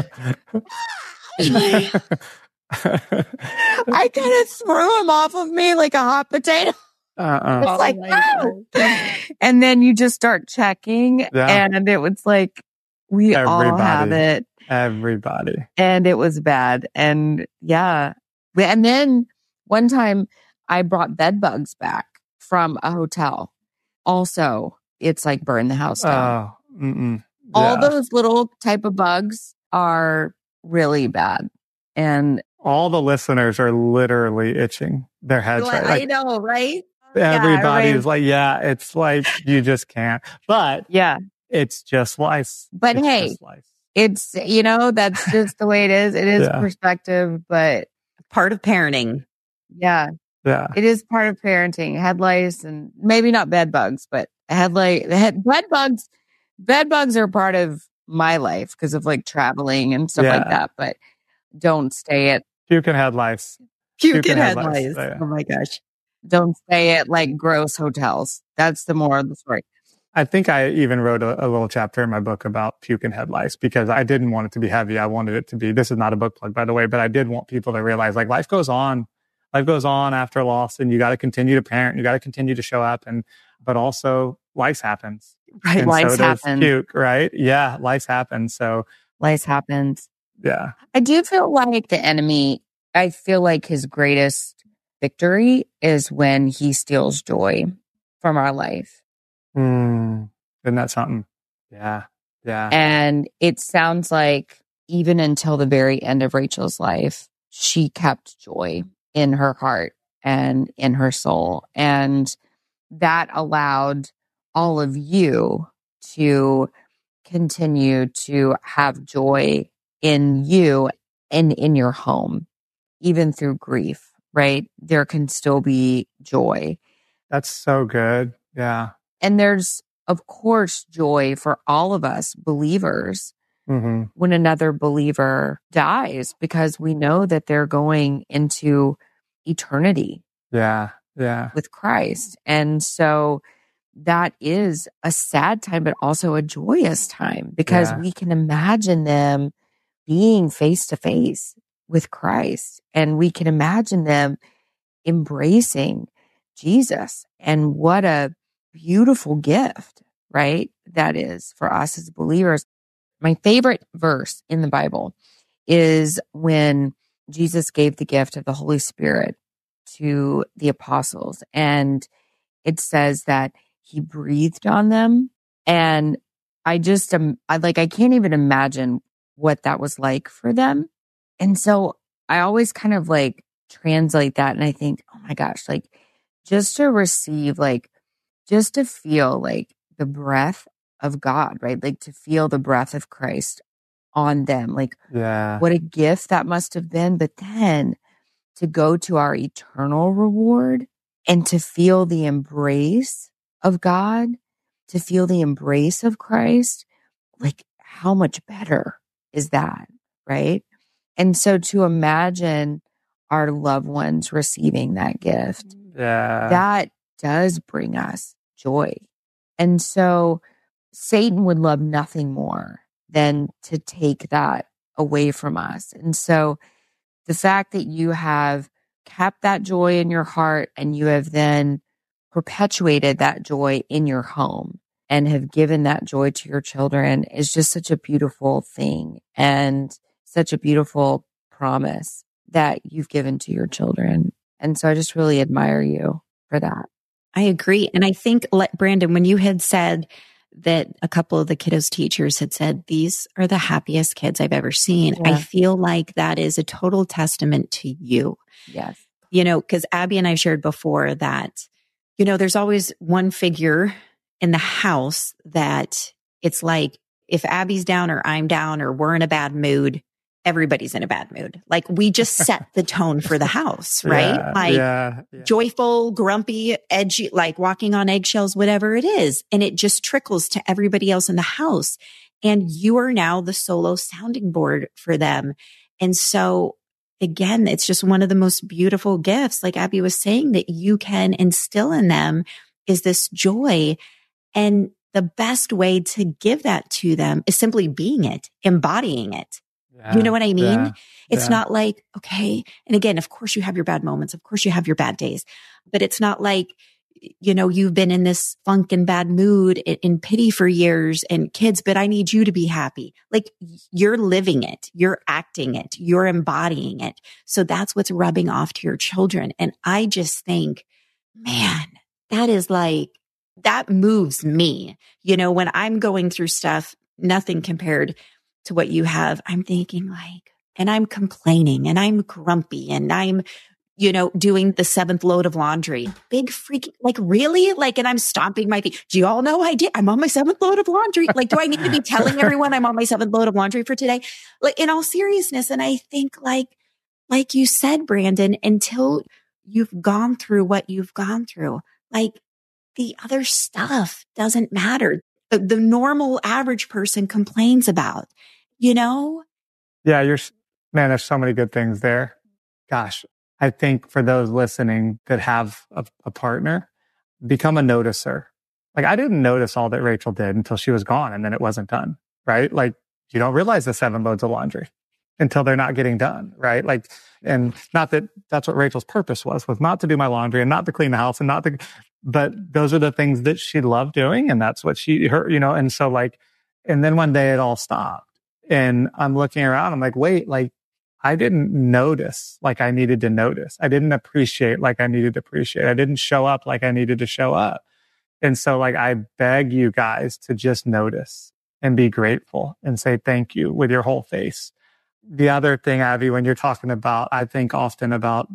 I kind of threw him off of me like a hot potato. uh-uh. It's Oh like, my "Ah." and then you just start checking, Yeah. and it was like, we all have Everybody. it, Everybody. and it was bad. And yeah, We- and then one time I brought bed bugs back from a hotel. Also, it's like burn the house down. Oh. Mm-mm. all those little type of bugs are really bad. And all the listeners are literally itching their heads Like, right. I Like, know, right? everybody right. like, yeah, it's like you just can't. But yeah, it's just lice. But It's hey, lice. it's, you know, that's just the way it is. It is Yeah. perspective, but Part of parenting. yeah, yeah. it is part of parenting. Head lice and maybe not bed bugs, but head lice, head, bed bugs, bed bugs are part of my life because of like traveling and stuff like that, but don't stay at, Puke and head lice. You You can can have have lice. lice. Oh, yeah. Oh my gosh. don't stay at like gross hotels. That's the more of the story. I think I even wrote a, a little chapter in my book about puke and head lice because I didn't want it to be heavy. I wanted it to be, this is not a book plug, by the way, but I did want people to realize like life goes on. Life goes on after loss and you got to continue to parent. You got to continue to show up. And, but also lice happens. Right. And Lice so does happen. puke, right? Yeah. Lice happens. So Lice happens. yeah. I do feel like the enemy, I feel like his greatest victory is when he steals joy from our life. Hmm. Isn't that something? Yeah. Yeah. And it sounds like even until the very end of Rachel's life, she kept joy in her heart and in her soul. And that allowed all of you to continue to have joy in you and in your home, even through grief, right? There can still be joy. That's so good. Yeah. And there's, of course, joy for all of us believers hmm when another believer dies because we know that they're going into eternity Yeah. Yeah. with Christ. And so that is a sad time, but also a joyous time because Yeah. we can imagine them being face to face with Christ and we can imagine them embracing Jesus. And what a beautiful gift, right? That is for us as believers. My favorite verse in the Bible is when Jesus gave the gift of the Holy Spirit to the apostles. And it says that he breathed on them. And I just am, I like, I can't even imagine what that was like for them. And so I always kind of like translate that and I think, oh my gosh, like just to receive, like, just to feel like the breath of God, right? Like to feel the breath of Christ on them. Like Yeah. what a gift that must have been. But then to go to our eternal reward and to feel the embrace of God, to feel the embrace of Christ, like how much better is that? Right. And so to imagine our loved ones receiving that gift, Yeah. that does bring us joy. And so Satan would love nothing more than to take that away from us. And so the fact that you have kept that joy in your heart and you have then perpetuated that joy in your home and have given that joy to your children is just such a beautiful thing and such a beautiful promise that you've given to your children. And so I just really admire you for that. I agree. And I think, Brandon, when you had said that a couple of the kiddos teachers had said, these are the happiest kids I've ever seen, Yeah. I feel like that is a total testament to you. Yes. You know, because Abby and I shared before that, you know, there's always one figure in the house that it's like if Abby's down or I'm down or we're in a bad mood, everybody's in a bad mood. Like we just set the tone for the house, right? Yeah, like yeah, yeah. joyful, grumpy, edgy, like walking on eggshells, whatever it is. And it just trickles to everybody else in the house. And you are now the solo sounding board for them. And so again, it's just one of the most beautiful gifts, like Abby was saying, that you can instill in them is this joy. And the best way to give that to them is simply being it, embodying it. You know what I mean? Yeah, It's yeah. not like, okay. And again, of course you have your bad moments. Of course you have your bad days, but it's not like, you know, you've been in this funk and bad mood in, in pity for years and kids, but I need you to be happy. Like you're living it. You're acting it. You're embodying it. So that's what's rubbing off to your children. And I just think, man, that is like, that moves me. You know, when I'm going through stuff, nothing compared to what you have, I'm thinking like, and I'm complaining and I'm grumpy and I'm, you know, doing the seventh load of laundry. Big freaking, like really? Like, and I'm stomping my feet. Do you all know I did? I'm on my seventh load of laundry. Like, do I need to be telling everyone I'm on my seventh load of laundry for today? Like, in all seriousness. And I think like, like you said, Brandon, until you've gone through what you've gone through, like the other stuff doesn't matter. The, the normal average person complains about, you know? Yeah, you're man. There's so many good things there. Gosh, I think for those listening that have a, a partner, become a noticer. Like I didn't notice all that Rachel did until she was gone, and then it wasn't done. Right? Like you don't realize the seven loads of laundry until they're not getting done. Right? Like, and not that that's what Rachel's purpose was was not to do my laundry and not to clean the house and not to, but those are the things that she loved doing, and that's what she her you know. And so like, and then one day it all stopped and I'm looking around. I'm like, wait, like I didn't notice like I needed to notice. I didn't appreciate like I needed to appreciate. I didn't show up like I needed to show up. And so like I beg you guys to just notice and be grateful and say thank you with your whole face. The other thing, Abby, when you're talking about, I think often about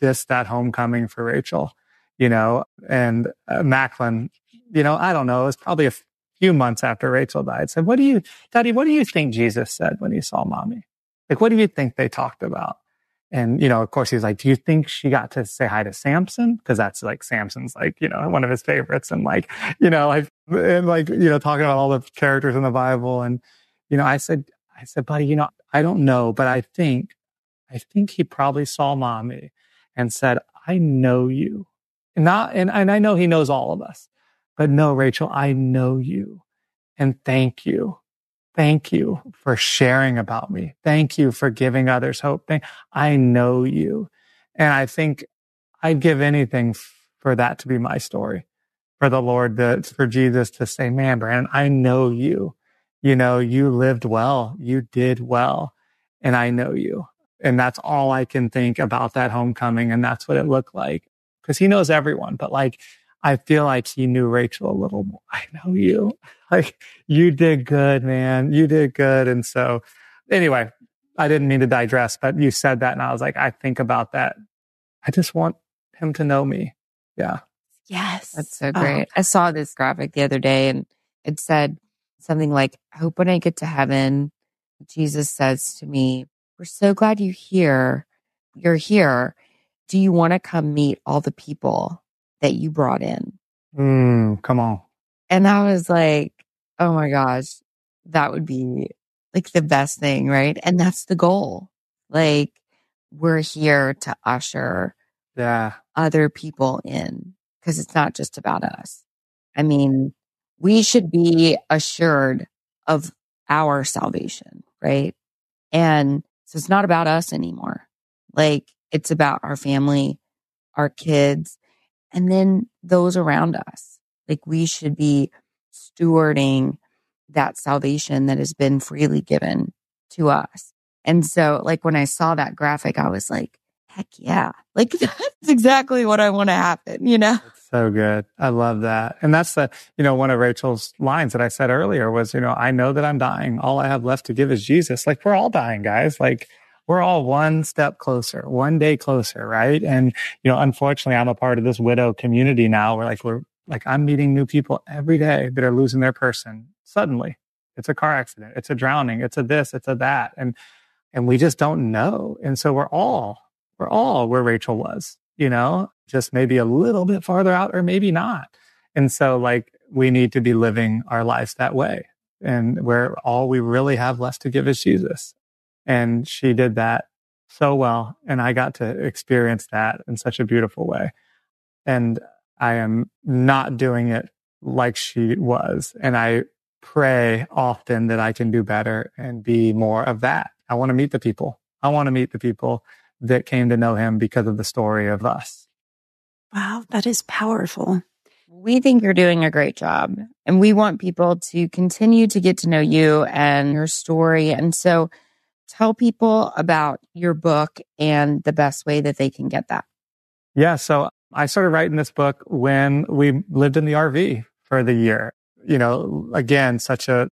this, that homecoming for Rachel, you know, and uh, Macklin, you know, I don't know. It was probably a few months after Rachel died. Said, what do you, Daddy, what do you think Jesus said when he saw mommy? Like, what do you think they talked about? And, you know, of course, he's like, do you think she got to say hi to Samson? Cause that's like Samson's like, you know, one of his favorites. And like, you know, like, and like, you know, talking about all the characters in the Bible. And, you know, I said, I said, buddy, you know, I don't know, but I think, I think he probably saw mommy and said, I know you. And not, and, and I know he knows all of us, but no, Rachel, I know you. And thank you. Thank you for sharing about me. Thank you for giving others hope. I know you. And I think I'd give anything for that to be my story, for the Lord, that for Jesus to say, man, Brandon, I know you. You know, you lived well. You did well. And I know you. And that's all I can think about that homecoming. And that's what it looked like because he knows everyone, but like, I feel like he knew Rachel a little more. I know you. Like you did good, man. You did good. And so anyway, I didn't mean to digress, but you said that and I was like, I think about that. I just want him to know me. Yeah. Yes. That's so Oh, great. I saw this graphic the other day and it said something like, I hope when I get to heaven, Jesus says to me, We're so glad you're here. You're here. Do you want to come meet all the people that you brought in? Mm, come on. And I was like, oh my gosh, that would be like the best thing, right? And that's the goal. Like we're here to usher Yeah. other people in because it's not just about us. I mean, we should be assured of our salvation, right? And so it's not about us anymore. Like it's about our family, our kids, and then those around us. Like we should be stewarding that salvation that has been freely given to us. And so, like, when I saw that graphic, I was like, heck yeah. Like, that's exactly what I want to happen, you know? So good. I love that. And that's the, you know, one of Rachel's lines that I said earlier was, you know, I know that I'm dying. All I have left to give is Jesus. Like we're all dying, guys. Like we're all one step closer, one day closer, right? And, you know, unfortunately, I'm a part of this widow community now where like we're like, I'm meeting new people every day that are losing their person suddenly. It's a car accident. It's a drowning. It's a this, it's a that. And, and we just don't know. And so we're all, we're all where Rachel was, you know, just maybe a little bit farther out or maybe not. And so like we need to be living our lives that way and where all we really have left to give is Jesus. And she did that so well. And I got to experience that in such a beautiful way. And I am not doing it like she was. And I pray often that I can do better and be more of that. I want to meet the people. I want to meet the people that came to know him because of the story of us. Wow, that is powerful. We think you're doing a great job and we want people to continue to get to know you and your story. And so tell people about your book and the best way that they can get that. Yeah. So I started writing this book when we lived in the RV for the year. You know, again, such a,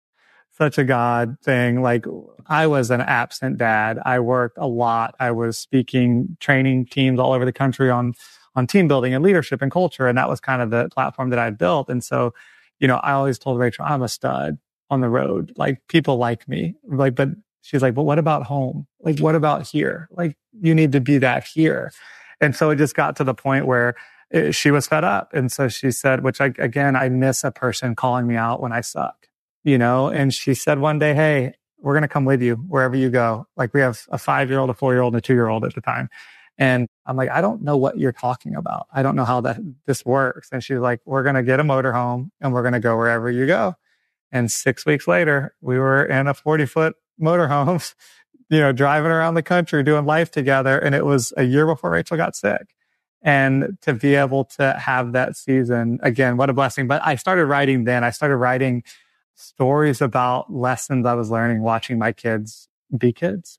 such a God thing. Like I was an absent dad. I worked a lot. I was speaking, training teams all over the country on, on team building and leadership and culture. And that was kind of the platform that I'd built. And so, you know, I always told Rachel, I'm a stud on the road. Like people like me. Like, but she's like, but what about home? Like, what about here? Like, you need to be that here. And so it just got to the point where it, she was fed up. And so she said, which I, again, I miss a person calling me out when I suck, you know, and she said one day, Hey, we're going to come with you wherever you go. Like we have a five year old, a four year old, and a two year old at the time. And I'm like, I don't know what you're talking about. I don't know how that this works. And she's like, we're going to get a motorhome and we're going to go wherever you go. And six weeks later, we were in a 40 foot motorhome, you know, driving around the country, doing life together. And it was a year before Rachel got sick. And to be able to have that season again, what a blessing. But I started writing then. I started writing stories about lessons I was learning watching my kids be kids.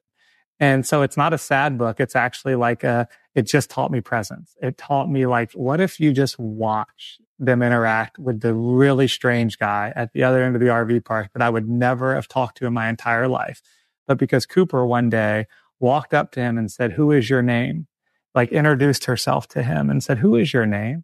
And so it's not a sad book. It's actually like a, it just taught me presence. It taught me like, what if you just watch them interact with the really strange guy at the other end of the RV park that I would never have talked to in my entire life. But because Cooper one day walked up to him and said, who is your name? Like introduced herself to him and said, who is your name?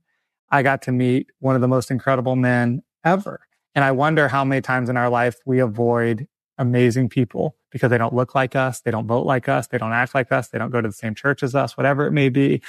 I got to meet one of the most incredible men ever. And I wonder how many times in our life we avoid amazing people because they don't look like us. They don't vote like us. They don't act like us. They don't go to the same church as us, whatever it may be.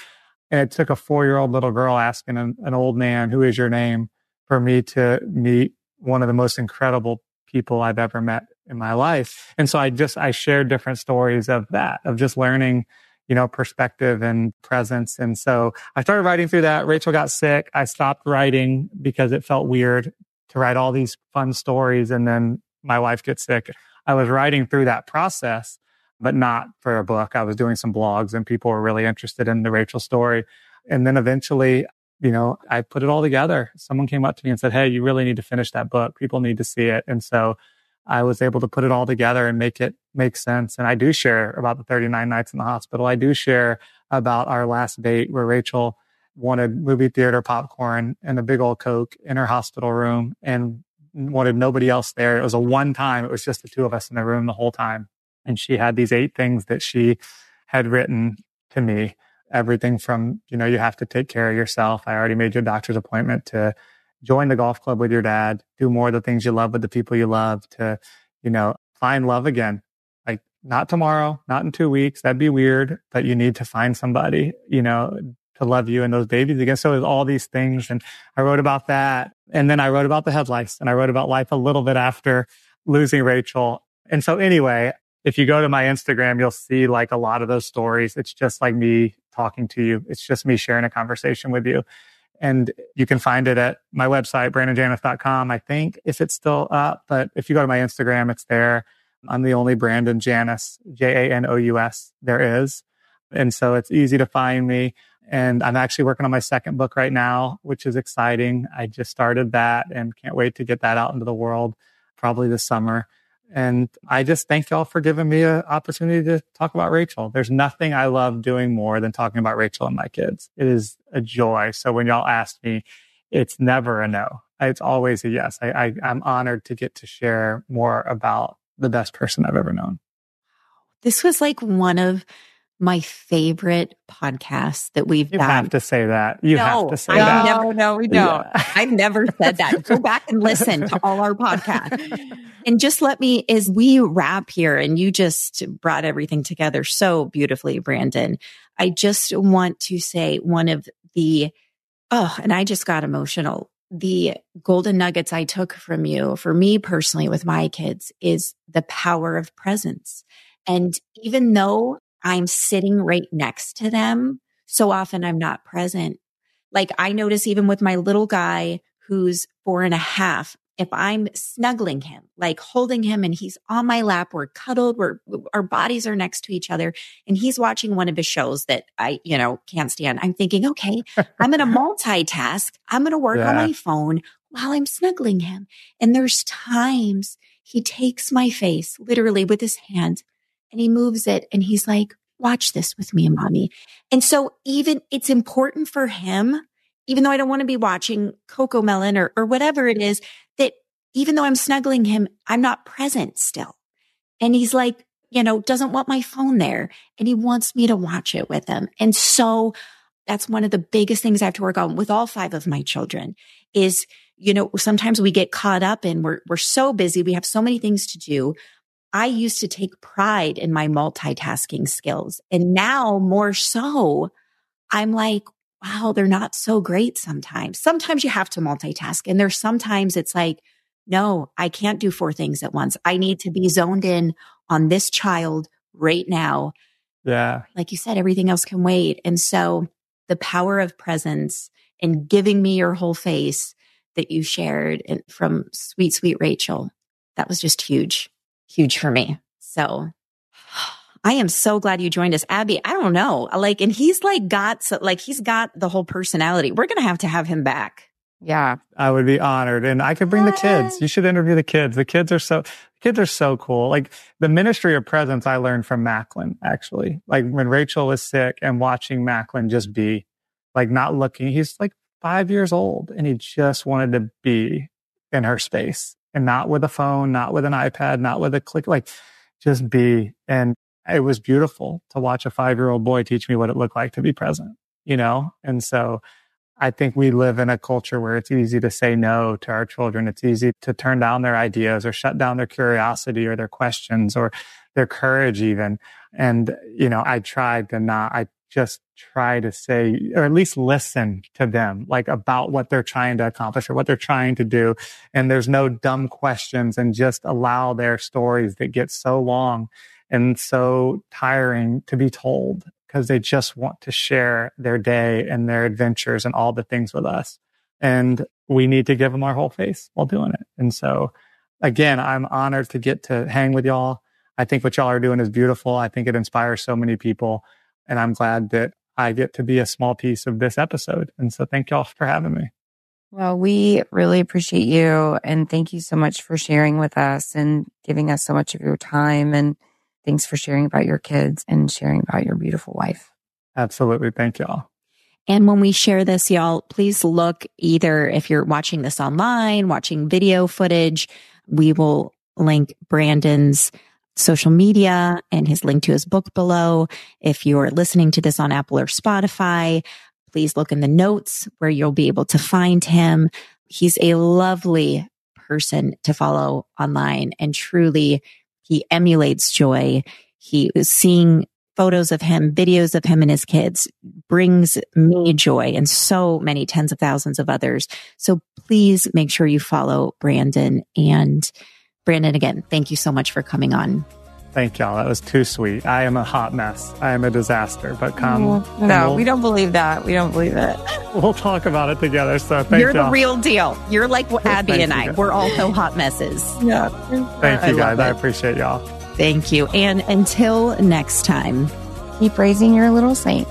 And it took a four year old little girl asking an, an, old man, who is your name for me to meet one of the most incredible people I've ever met in my life. And so I just, I shared different stories of that, of just learning, you know, perspective and presence. And so I started writing through that. Rachel got sick. I stopped writing because it felt weird to write all these fun stories. And then my wife gets sick. I was writing through that process, but not for a book. I was doing some blogs and people were really interested in the Rachel story. And then eventually, you know, I put it all together. Someone came up to me and said, Hey, you really need to finish that book. People need to see it. And so I was able to put it all together and make it make sense. And I do share about the 39 nights in the hospital. I do share about our last date where Rachel wanted movie theater popcorn and a big old Coke in her hospital room and wanted nobody else there. It was a one time. It was just the two of us in the room the whole time. And she had these eight things that she had written to me. Everything from, you know, you have to take care of yourself. I already made your doctor's appointment to join the golf club with your dad, do more of the things you love with the people you love to, you know, find love again. Like not tomorrow, not in two weeks. That'd be weird, but you need to find somebody, you know, to love you and those babies again. So was all these things. And I wrote about that. And then I wrote about the head lice and I wrote about life a little bit after losing Rachel. And so anyway, if you go to my Instagram, you'll see like a lot of those stories. It's just like me talking to you. It's just me sharing a conversation with you. And you can find it at my website, brandonjanous.com. I think if it's still up, but if you go to my Instagram, it's there. I'm the only Brandon Janous, J A N O U S there is. And so it's easy to find me. And I'm actually working on my second book right now, which is exciting. I just started that and can't wait to get that out into the world probably this summer. And I just thank y'all for giving me an opportunity to talk about Rachel. There's nothing I love doing more than talking about Rachel and my kids. It is a joy. So when y'all ask me, it's never a no. It's always a yes. I, I, I'm honored to get to share more about the best person I've ever known. This was like one of my favorite podcast that we've you done. have to say that. You no, have to say I that. Never, no, we don't. Yeah. I've never said that. Go back and listen to all our podcasts. And just let me, as we wrap here, and you just brought everything together so beautifully, Brandon. I just want to say one of the, oh, and I just got emotional. The golden nuggets I took from you, for me personally with my kids, is the power of presence. And even though I'm sitting right next to them, so often I'm not present. Like I notice even with my little guy who's four and a half, if I'm snuggling him, like holding him and he's on my lap, we're cuddled, we're, our bodies are next to each other and he's watching one of his shows that I, you know, can't stand. I'm thinking, okay, I'm going to multitask. I'm going to work on my phone while I'm snuggling him. And there's times he takes my face literally with his hand and he moves it and he's like, watch this with me, mommy. And so even it's important for him, even though I don't want to be watching CoComelon or, or whatever it is, that even though I'm snuggling him, I'm not present still. And he's like, you know, doesn't want my phone there and he wants me to watch it with him. And so that's one of the biggest things I have to work on with all five of my children is, you know, sometimes we get caught up and we're, we're so busy. We have so many things to do. I used to take pride in my multitasking skills. And now more so, I'm like, wow, they're not so great sometimes. Sometimes you have to multitask. And there's sometimes it's like, no, I can't do four things at once. I need to be zoned in on this child right now. Yeah. Like you said, everything else can wait. And so the power of presence and giving me your whole face that you shared from sweet, sweet Rachel, that was just huge, huge for me. So I am so glad you joined us, Abby. I don't know, like, and he's like got so, like he's got the whole personality. We're gonna have to have him back. Yeah. I would be honored. And I could bring the kids. You should interview the kids. The kids are so, kids are so cool. Like the ministry of presence I learned from Macklin, actually. Like when Rachel was sick and watching Macklin just be like not looking, he's like five years old and he just wanted to be in her space and not with a phone, not with an iPad, not with a click, like just be. And it was beautiful to watch a five year old boy teach me what it looked like to be present, you know? And so I think we live in a culture where it's easy to say no to our children. It's easy to turn down their ideas or shut down their curiosity or their questions or their courage even. And, you know, I tried to not, I just try to say, or at least listen to them, like about what they're trying to accomplish or what they're trying to do. And there's no dumb questions and just allow their stories that get so long and so tiring to be told because they just want to share their day and their adventures and all the things with us. And we need to give them our whole face while doing it. And so again, I'm honored to get to hang with y'all. I think what y'all are doing is beautiful. I think it inspires so many people. And I'm glad that I get to be a small piece of this episode. And so thank y'all for having me. Well, we really appreciate you and thank you so much for sharing with us and giving us so much of your time. And thanks for sharing about your kids and sharing about your beautiful wife. Absolutely. Thank y'all. And when we share this, y'all, please look either if you're watching this online, watching video footage, we will link Brandon's social media and his link to his book below. If you're listening to this on Apple or Spotify, please look in the notes where you'll be able to find him. He's a lovely person to follow online and truly he emulates joy. He is seeing photos of him, videos of him and his kids brings me joy and so many tens of thousands of others. So please make sure you follow Brandon and Brandon again. Thank you so much for coming on. Thank y'all. That was too sweet. I am a hot mess. I am a disaster, but come. and No, we'll, we don't believe that. We don't believe it. We'll talk about it together. So thank You're y'all. the real deal. You're like Abby and I. guys. We're all also hot messes. Yeah. Thank I you guys. love I appreciate y'all. Thank you. And until next time. Keep raising your little saints.